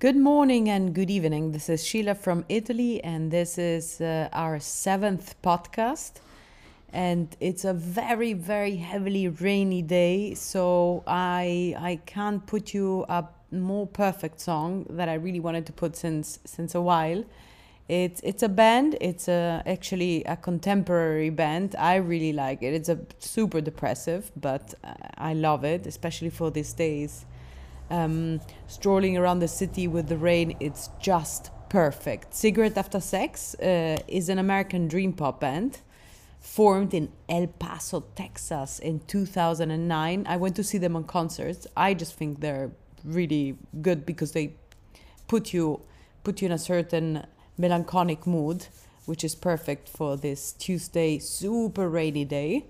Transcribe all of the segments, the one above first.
Good morning and good evening. This is Sheila from Italy, and this is uh, our seventh podcast. And it's a very, very heavily rainy day, so I I can't put you a more perfect song that I really wanted to put since since a while. It's it's a band. It's a, actually a contemporary band. I really like it. It's a super depressive, but uh, I love it, especially for these days um, strolling around the city with the rain, it's just perfect. Cigarette After Sex uh, is an American dream pop band formed in El Paso, Texas in 2009. I went to see them on concerts. I just think they're really good because they put you put you in a certain melancholic mood, which is perfect for this Tuesday super rainy day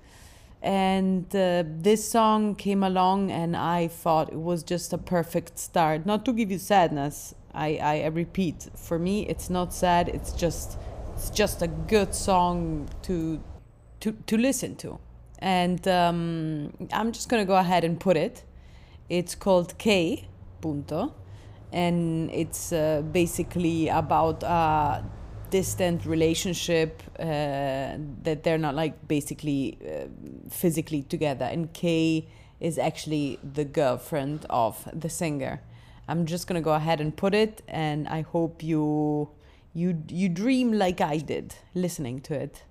and uh, this song came along and i thought it was just a perfect start. Not to give you sadness I, I, I repeat for me it's not sad. It's just it's just a good song to to to listen to. And um, i'm just gonna go ahead and put it. It's called k punto. And it's uh, basically about uh, distant relationship uh, that they're not like basically uh, physically together. And kay is actually the girlfriend of the singer. I'm just gonna go ahead and put it and i hope you you you dream like i did listening to it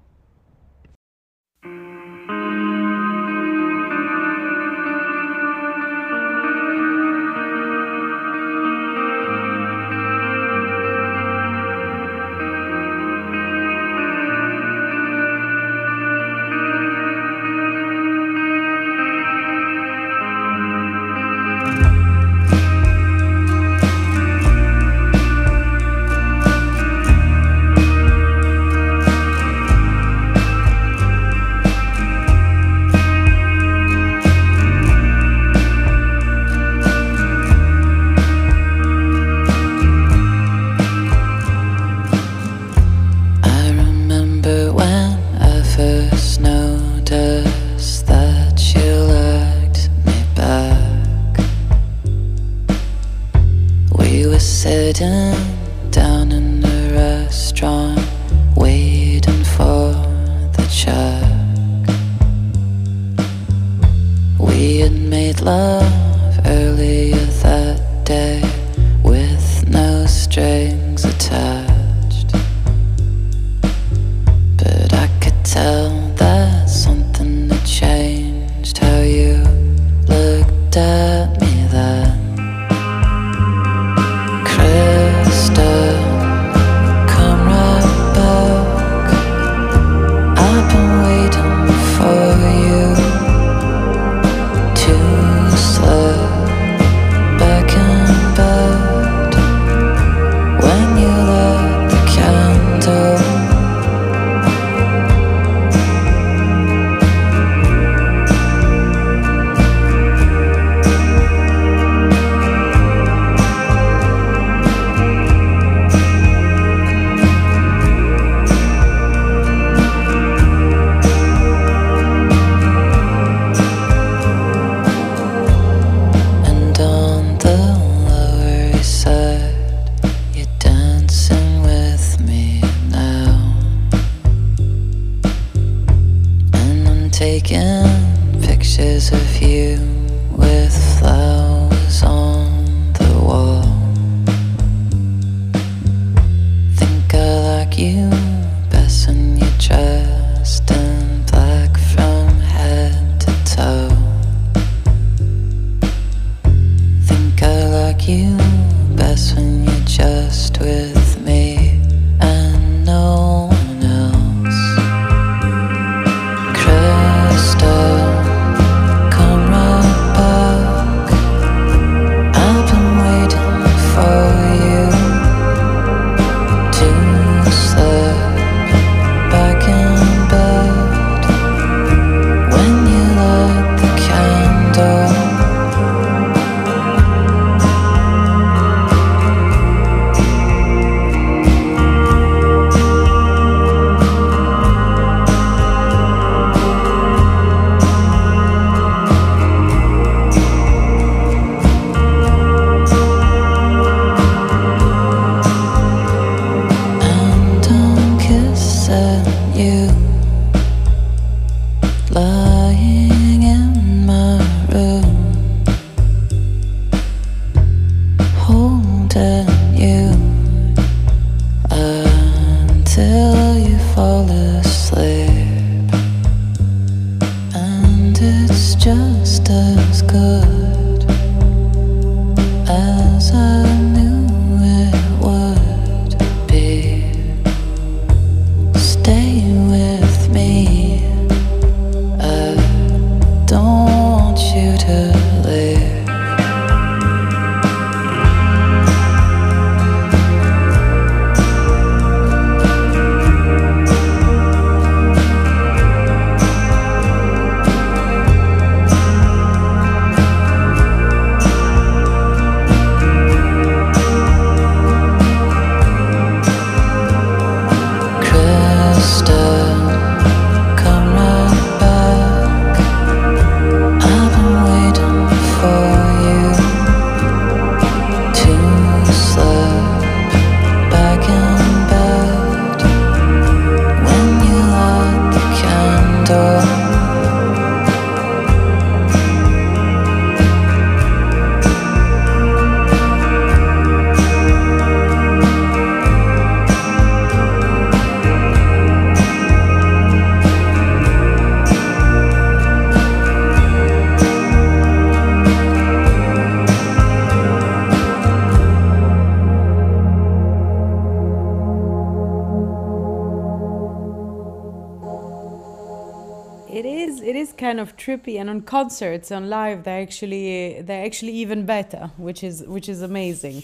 trippy and on concerts on live they're actually they're actually even better which is which is amazing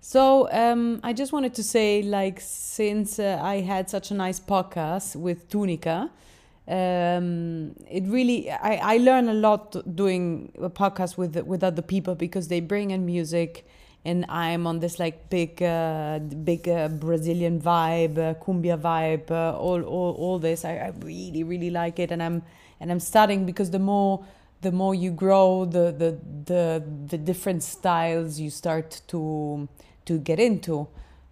so um, i just wanted to say like since uh, i had such a nice podcast with tunica um, it really I, I learn a lot doing a podcast with with other people because they bring in music and I'm on this like big, uh, big uh, Brazilian vibe, uh, cumbia vibe, uh, all, all, all this. I, I really, really like it, and I'm and I'm studying because the more the more you grow, the the the, the different styles you start to to get into.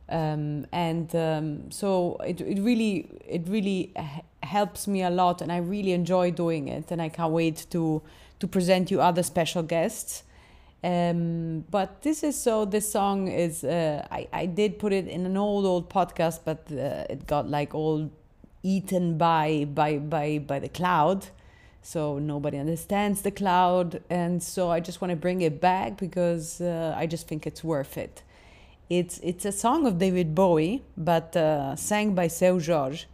Um, and um, so it, it really it really helps me a lot and I really enjoy doing it and I can't wait to to present you other special guests um, but this is so this song is uh, I, I did put it in an old old podcast but uh, it got like all eaten by by by by the cloud. So nobody understands the cloud. And so i just want to bring it back because uh, i just think it's worth it. It's it's a song of david bowie but uh, sang by seu jorge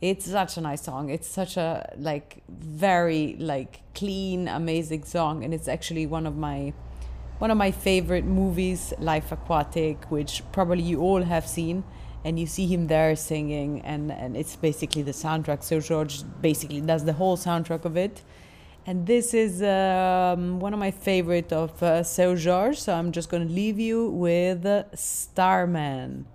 it's such a nice song. It's such a like very like clean amazing song. And it's actually one of my one of my favorite movies life aquatic which probably you all have seen and you see him there singing and, and it's basically the soundtrack. So Jorge basically does the whole soundtrack of it. And this is um, one of my favorite of uh, Seu Jorge, so I'm just going to leave you with Starman.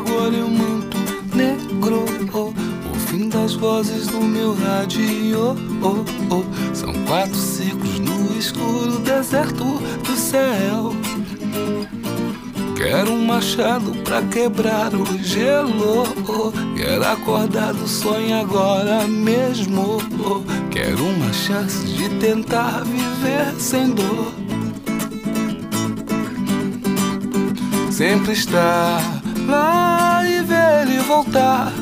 Agora eu manto negro. Oh, o fim das vozes do meu rádio. Oh, oh, São quatro ciclos no escuro deserto do céu. Quero um machado pra quebrar o gelo. Quero acordar do sonho agora mesmo. Quero uma chance de tentar viver sem dor. Sempre estar lá voltar.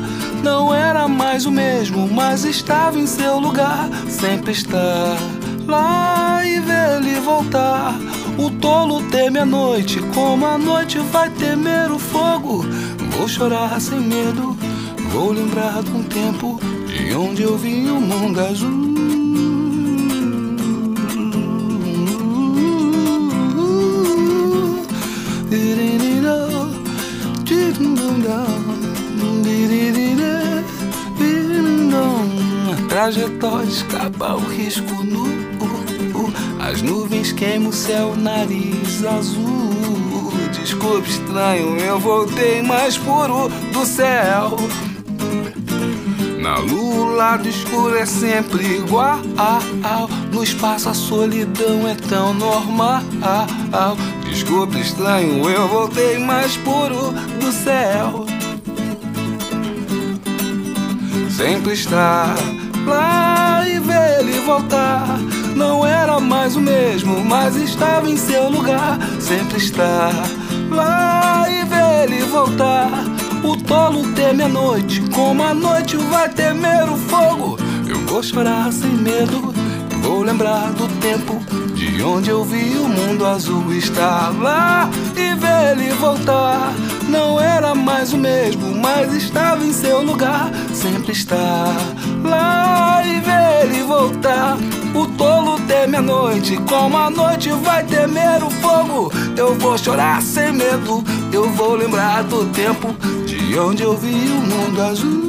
Não era mais o mesmo, mas estava em seu lugar. Sempre está lá e ver ele voltar. O tolo teme a noite, como a noite vai temer o fogo. Vou chorar sem medo, vou lembrar de um tempo de onde eu vi o mundo azul. Trajetória escapa o risco nu. As nuvens queimam o céu, nariz azul. Desculpe, estranho, eu voltei mais puro do céu. Na lua, o lado escuro é sempre igual. No espaço a solidão é tão normal. Desculpa, estranho, eu voltei mais puro do céu. Sempre estar lá e ver ele voltar. Não era mais o mesmo, mas estava em seu lugar. Sempre estar lá e ver ele voltar. O tolo teme a noite, como a noite vai temer o fogo. Eu vou chorar sem medo, vou lembrar do tempo de onde eu vi o mundo azul estar lá e ver ele voltar. Não era mais o mesmo, mas estava em seu lugar. Sempre estar lá e ver ele voltar. O tolo teme a noite, como a noite vai temer o fogo. Eu vou chorar sem medo, eu vou lembrar do tempo de onde eu vi o mundo azul.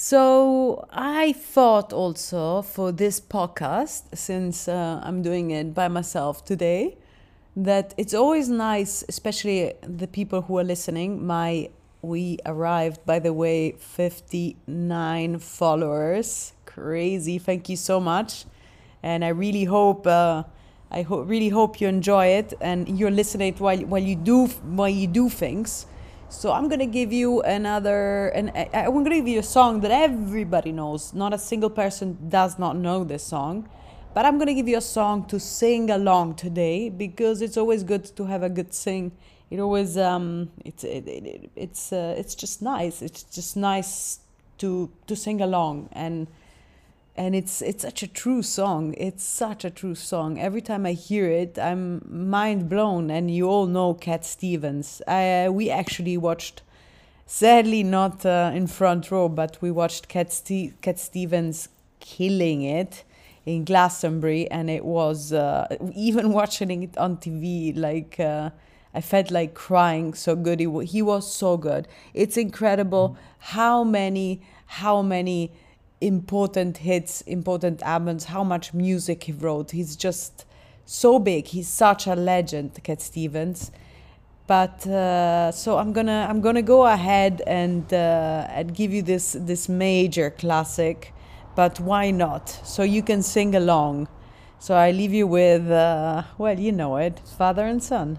So I thought also for this podcast, since uh, I'm doing it by myself today, that it's always nice, especially the people who are listening. My we arrived, by the way, 59 followers. Crazy! Thank you so much, and I really hope. Uh, I ho- really hope you enjoy it and you're listening while while you do while you do things. So I'm gonna give you another, and I'm gonna give you a song that everybody knows. Not a single person does not know this song, but I'm gonna give you a song to sing along today because it's always good to have a good sing. It always um, it's it, it, it's uh, it's just nice. It's just nice to to sing along and and it's it's such a true song. It's such a true song. Every time I hear it, I'm mind blown. And you all know Cat Stevens. I, we actually watched, sadly not uh, in front row, but we watched Cat, Ste- Cat Stevens killing it in Glastonbury, and it was uh, even watching it on TV like. Uh, I felt like crying so good. He, w- he was so good. It's incredible how many, how many important hits, important albums, how much music he wrote. He's just so big. He's such a legend, Cat Stevens. But uh, so I'm gonna I'm gonna go ahead and uh, and give you this this major classic. But why not? So you can sing along. So I leave you with uh, well, you know it, father and son.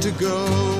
to go.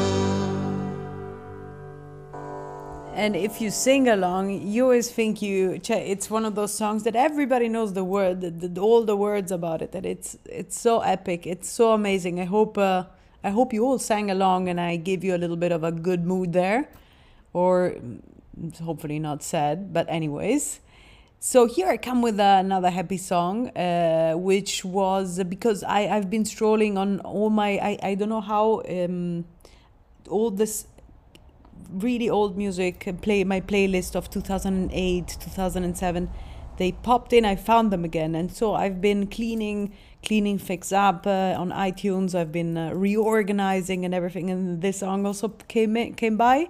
And if you sing along, you always think you it's one of those songs that everybody knows the word, the, the, all the words about it. That it's it's so epic, it's so amazing. I hope uh, I hope you all sang along, and I gave you a little bit of a good mood there, or mm, hopefully not sad. But anyways, so here I come with another happy song, uh, which was because I I've been strolling on all my I I don't know how um, all this really old music and play my playlist of 2008 2007 they popped in i found them again. And so i've been cleaning cleaning fix up uh, on itunes. I've been uh, reorganizing and everything. And this song also came in, came by.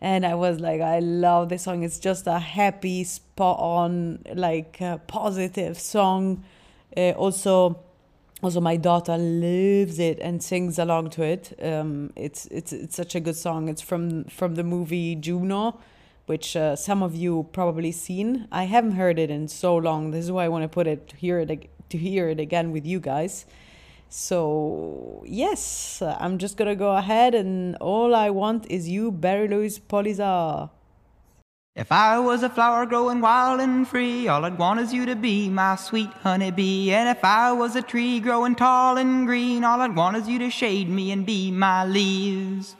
And i was like i love this song. It's just a happy spot on like uh, positive song. Uh, also also my daughter loves it and sings along to it. Um, it's it's it's such a good song. It's from from the movie juno which uh, some of you probably seen. I haven't heard it in so long. This is why i want to put it hear it to hear it again with you guys. So yes i'm just gonna go ahead and all i want is you barry louis polisar If I was a flower growing wild and free, all I'd want is you to be my sweet honeybee. And if I was a tree growing tall and green, all I'd want is you to shade me and be my leaves.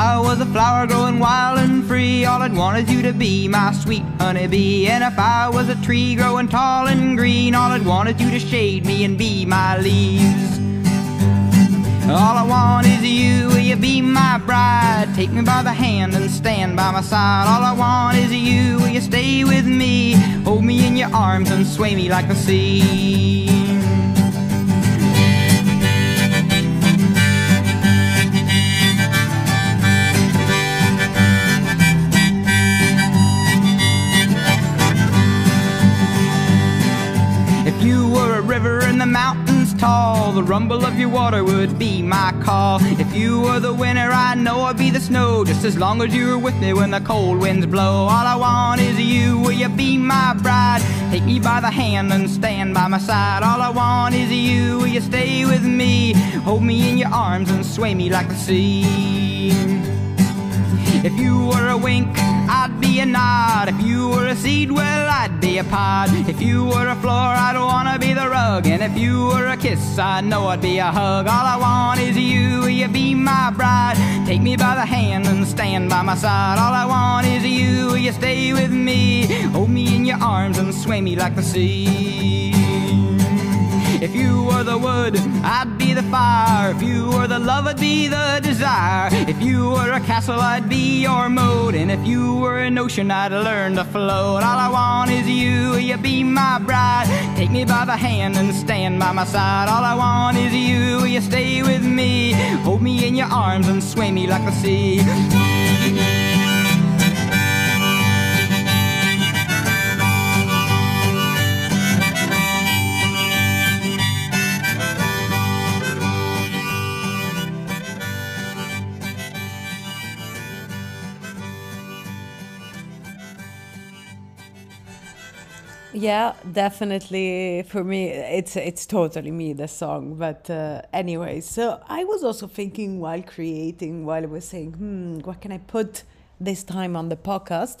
I was a flower growing wild and free, all I'd want is you to be my sweet honeybee. And if I was a tree growing tall and green, all I'd want is you to shade me and be my leaves. All I want is you, will you be my bride? Take me by the hand and stand by my side. All I want is you, will you stay with me? Hold me in your arms and sway me like the sea. The rumble of your water would be my call. If you were the winter, I know I'd be the snow, just as long as you were with me when the cold winds blow. All I want is you, will you be my bride? Take me by the hand and stand by my side. All I want is you, will you stay with me? Hold me in your arms and sway me like the sea. If you were a wink, I'd be a nod. If you were a seed, well, I'd be a pod. If you were a floor, I'd wanna be the rug. And if you were a kiss, I know I'd be a hug. All I want is you, will you be my bride? Take me by the hand and stand by my side. All I want is you, will you stay with me? Hold me in your arms and sway me like the sea. If you were the wood, I'd the fire. If you were the love, I'd be the desire. If you were a castle, I'd be your moat. And if you were an ocean, I'd learn to float. All I want is you, you be my bride. Take me by the hand and stand by my side. All I want is you, you stay with me. Hold me in your arms and sway me like the sea. Yeah, definitely. For me, it's it's totally me the song. But uh, anyway, so I was also thinking while creating, while I was saying, hmm, what can I put this time on the podcast?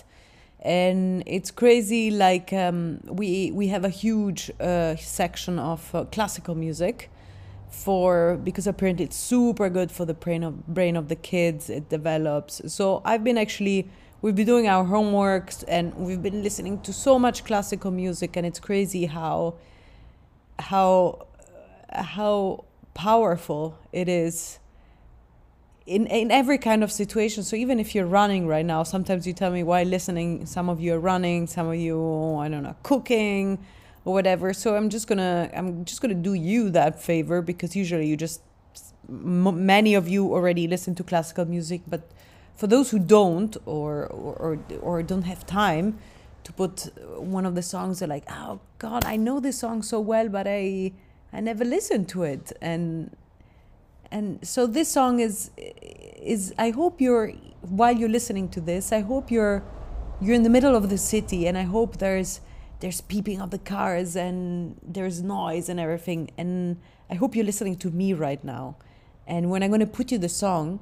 And it's crazy. Like um, we we have a huge uh, section of uh, classical music for because apparently it's super good for the brain of brain of the kids. It develops. So I've been actually we've been doing our homeworks and we've been listening to so much classical music and it's crazy how how how powerful it is in in every kind of situation. So even if you're running right now sometimes you tell me why listening some of you are running some of you i don't know cooking or whatever. So i'm just gonna i'm just gonna do you that favor because usually you just many of you already listen to classical music but for those who don't or, or or don't have time to put one of the songs they're like oh god i know this song so well but i i never listened to it. And and so this song is is i hope you're while you're listening to this i hope you're you're in the middle of the city and i hope there's there's peeping of the cars and there's noise and everything and i hope you're listening to me right now. And when i'm going to put you the song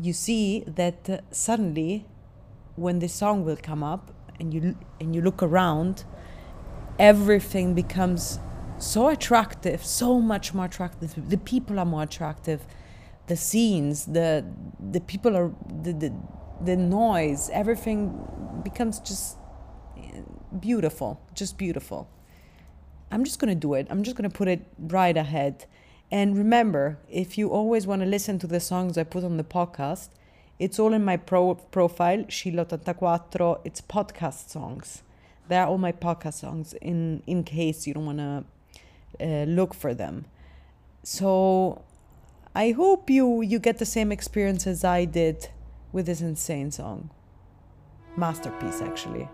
you see that uh, suddenly when the song will come up and you and you look around everything becomes so attractive so much more attractive. The people are more attractive. The scenes the the people are the the, the noise everything becomes just beautiful just beautiful. I'm just going to do it. I'm just going to put it right ahead and remember, if you always want to listen to the songs I put on the podcast, it's all in my pro- profile, Sheila84. It's podcast songs. They're all my podcast songs in, in case you don't want to uh, look for them. So I hope you, you get the same experience as I did with this insane song. Masterpiece, actually.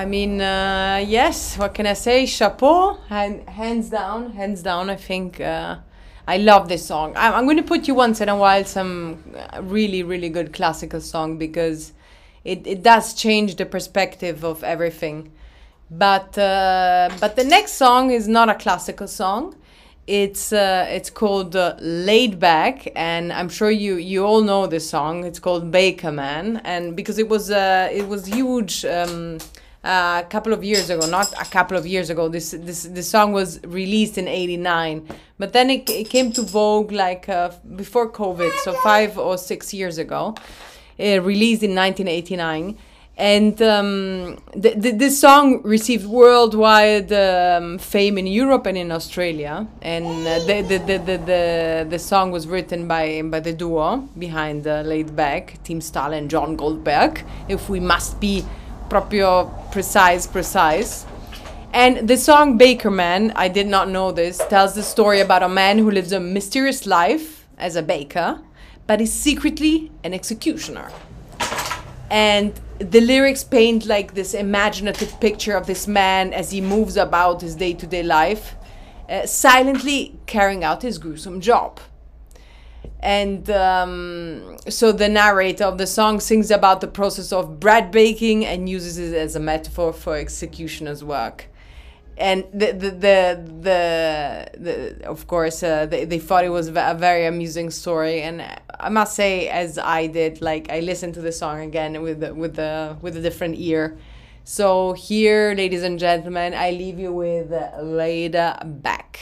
I mean, uh, yes. What can I say? Chapeau, hand, hands down, hands down. I think uh, I love this song. I'm, I'm going to put you once in a while some uh, really, really good classical song because it, it does change the perspective of everything. But uh, but the next song is not a classical song. It's uh, it's called uh, "Laid Back," and I'm sure you you all know this song. It's called "Baker Man," and because it was uh, it was huge. Um, a couple of years ago, not a couple of years ago. This this this song was released in '89, but then it, it came to vogue like uh, before COVID, so five or six years ago. It released in 1989, and um, th- th- this song received worldwide um, fame in Europe and in Australia. And uh, the, the, the, the, the, the song was written by by the duo behind uh, Laid Back, Tim Stahl and John Guldberg. If we must be proprio precise, precise. And the song Baker Man, I did not know this, tells the story about a man who lives a mysterious life as a baker, but is secretly an executioner. And the lyrics paint like this imaginative picture of this man as he moves about his day to day life, uh, silently carrying out his gruesome job and um, so the narrator of the song sings about the process of bread baking and uses it as a metaphor for executioner's work. And the the the, the, the of course uh, they, they thought it was a very amusing story. And i must say as i did like i listened to the song again with with the with a different ear. So here ladies and gentlemen i leave you with laid back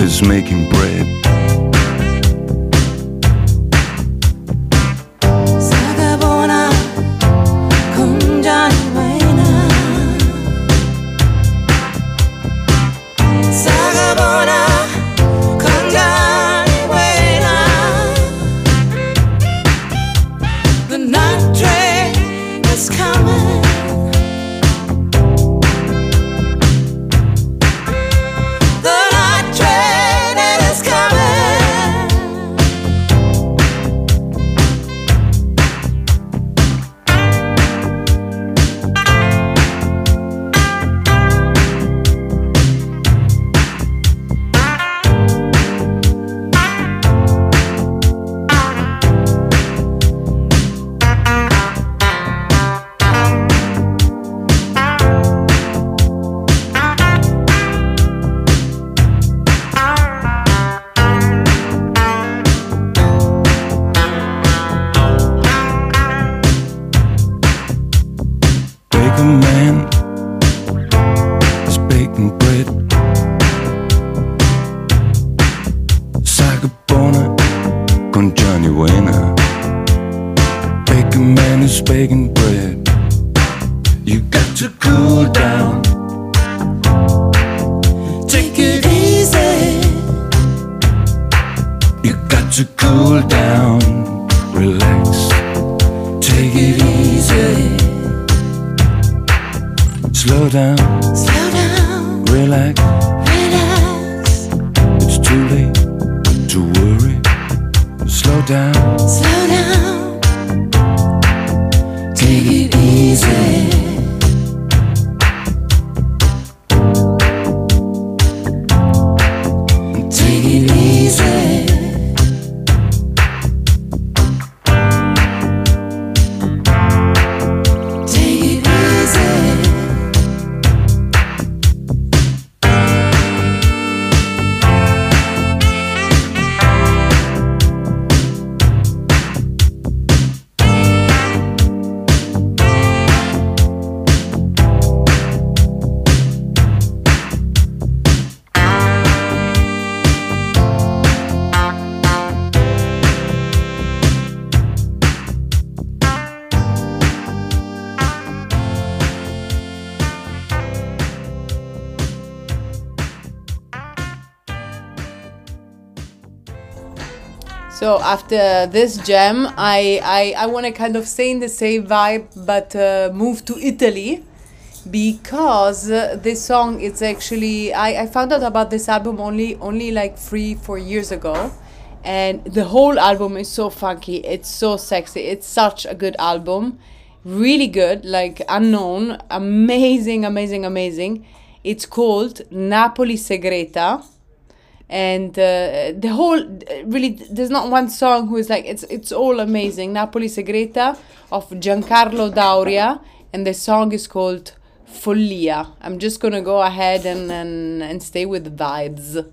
is making bread. To cool down. Relax. Take it easy. Slow down. Slow down. Relax. Relax. It's too late to worry. Slow down. Slow down. Take it easy. So after this jam, I I, I want to kind of stay in the same vibe, but uh, move to Italy because uh, this song it's actually I, I found out about this album only only like three four years ago, and the whole album is so funky. It's so sexy. It's such a good album, really good. Like unknown, amazing, amazing, amazing. It's called Napoli Segreta and uh, the whole really there's not one song who is like it's it's all amazing. Napoli segreta of giancarlo dauria and the song is called follia. I'm just gonna go ahead and and, and stay with the vibes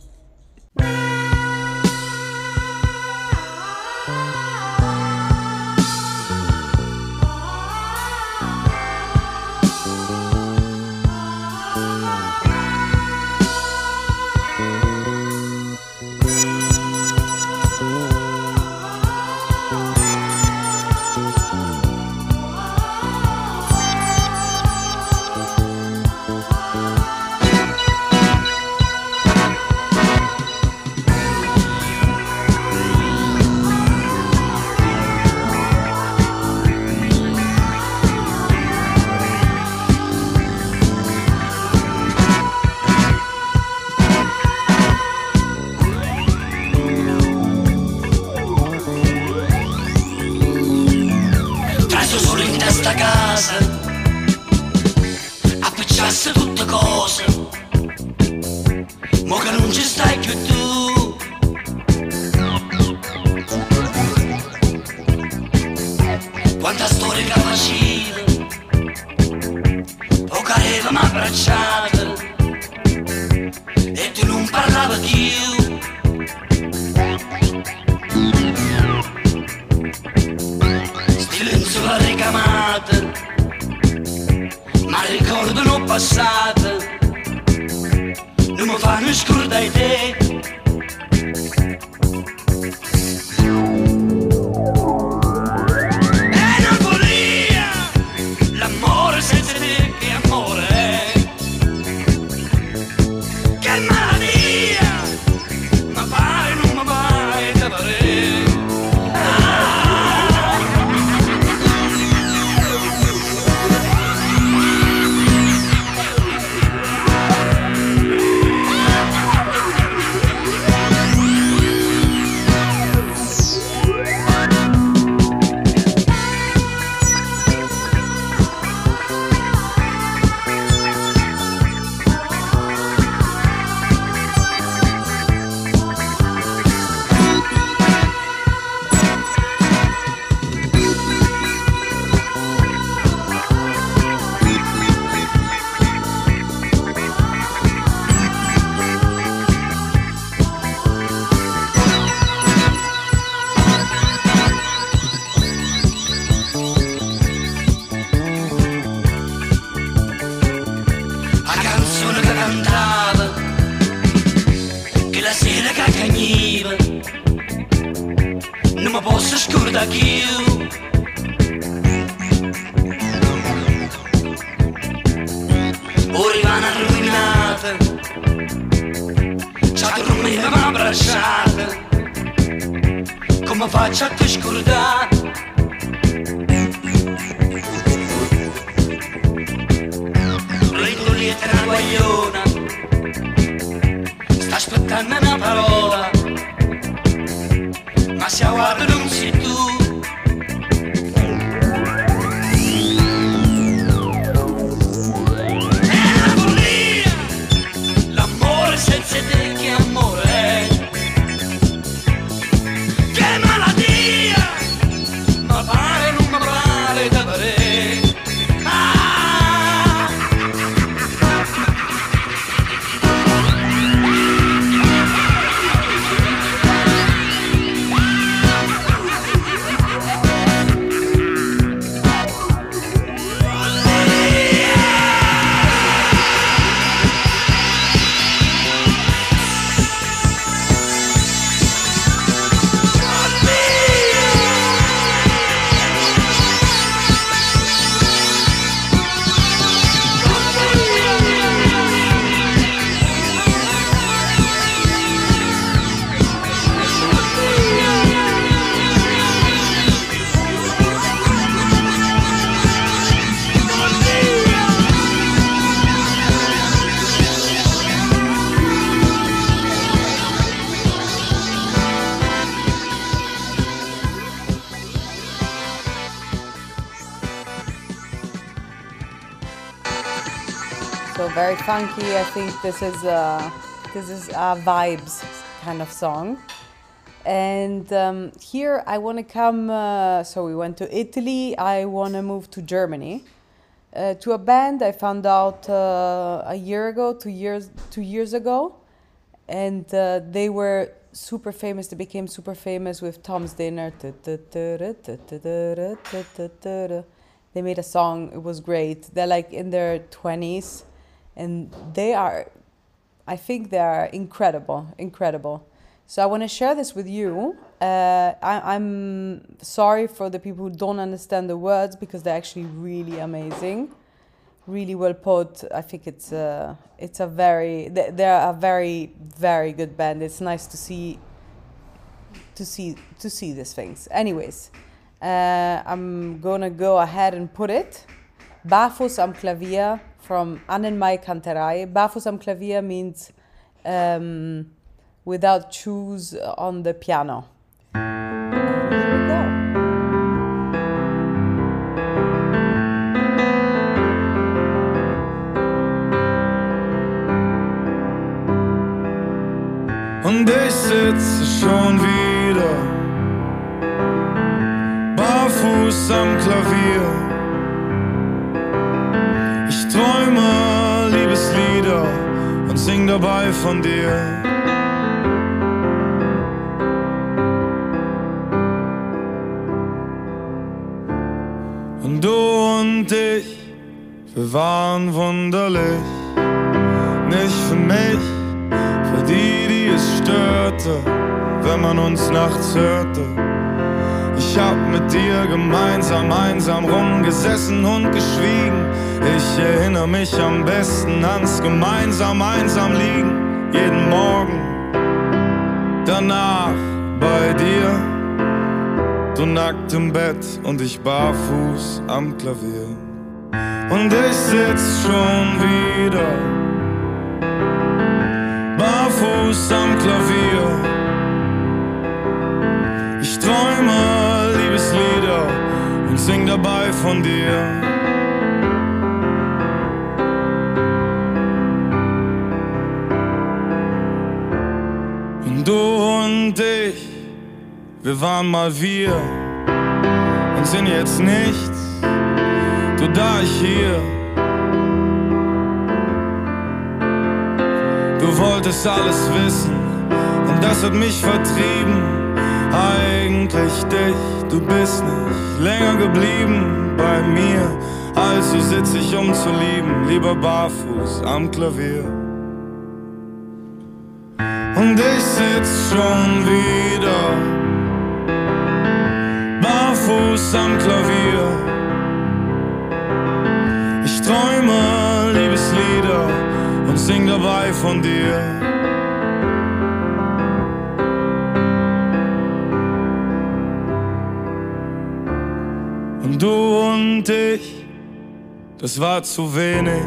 funky. I think this is uh, this is a vibes kind of song. And um, here I want to come. Uh, so we went to Italy. I want to move to Germany. Uh, to a band I found out uh, a year ago, two years, two years ago, and uh, they were super famous. They became super famous with Tom's Dinner. They made a song. It was great. They're like in their twenties, and they are, I think they are incredible, incredible. So I want to share this with you. Uh, I, I'm sorry for the people who don't understand the words because they're actually really amazing, really well put. I think it's a, it's a very they- they're a very very good band. It's nice to see to see to see these things. Anyways, uh, I'm gonna go ahead and put it. Barfuß am Klavier from AnnenMayKantereit. Barfuß am Klavier means um, without shoes on the piano. Und ich sitze schon wieder barfuß am Klavier. Dabei von dir. Und du und ich, wir waren wunderlich. Nicht für mich, für die, die es störte, wenn man uns nachts hörte. Ich hab mit dir gemeinsam einsam rumgesessen und geschwiegen. Ich erinnere mich am besten ans gemeinsam einsam liegen. Jeden Morgen, danach bei dir. Du nackt im Bett und ich barfuß am Klavier. Und ich sitz schon wieder barfuß am Klavier. Sing dabei von dir. Und du und ich, wir waren mal wir und sind jetzt nichts. Du da, ich hier. Du wolltest alles wissen und das hat mich vertrieben. Eigentlich dich, du bist nicht länger geblieben bei mir. Also sitz ich um zu lieben, lieber barfuß am Klavier. Und ich sitz schon wieder barfuß am Klavier. Ich träume Liebeslieder und sing dabei von dir. Du und ich, das war zu wenig.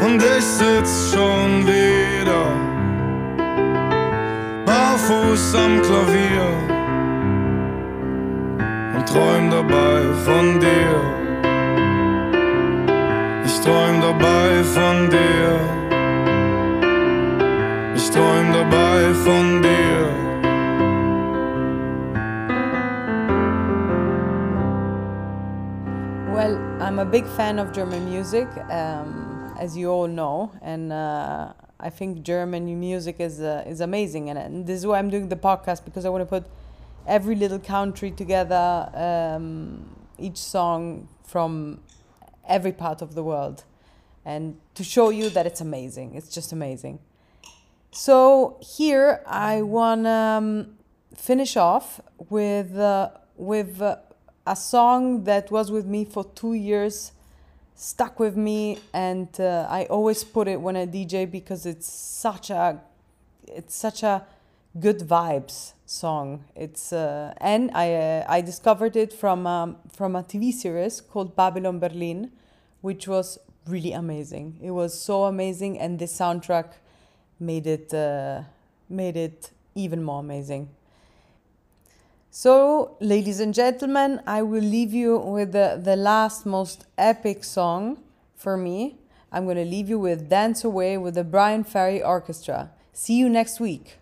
Und ich sitz schon wieder barfuß am Klavier träum dabei von dir. Ich träum dabei von dir. Ich träum dabei von dir. Well, I'm a big fan of German music, um, as you all know, and uh, I think German music is uh, is amazing. And, and this is why I'm doing the podcast because I want to put every little country together, um, each song from every part of the world, and to show you that it's amazing. It's just amazing. So here I want to um, finish off with uh, with uh, a song that was with me for two years, stuck with me, and uh, I always put it when I DJ because it's such a it's such a good vibes song. It's uh, and I uh, I discovered it from um, from a TV series called Babylon Berlin, which was really amazing. It was so amazing, and the soundtrack made it uh, made it even more amazing. So, ladies and gentlemen, I will leave you with the, the last most epic song for me. I'm going to leave you with Dance Away with the Bryan Ferry Orchestra. See you next week.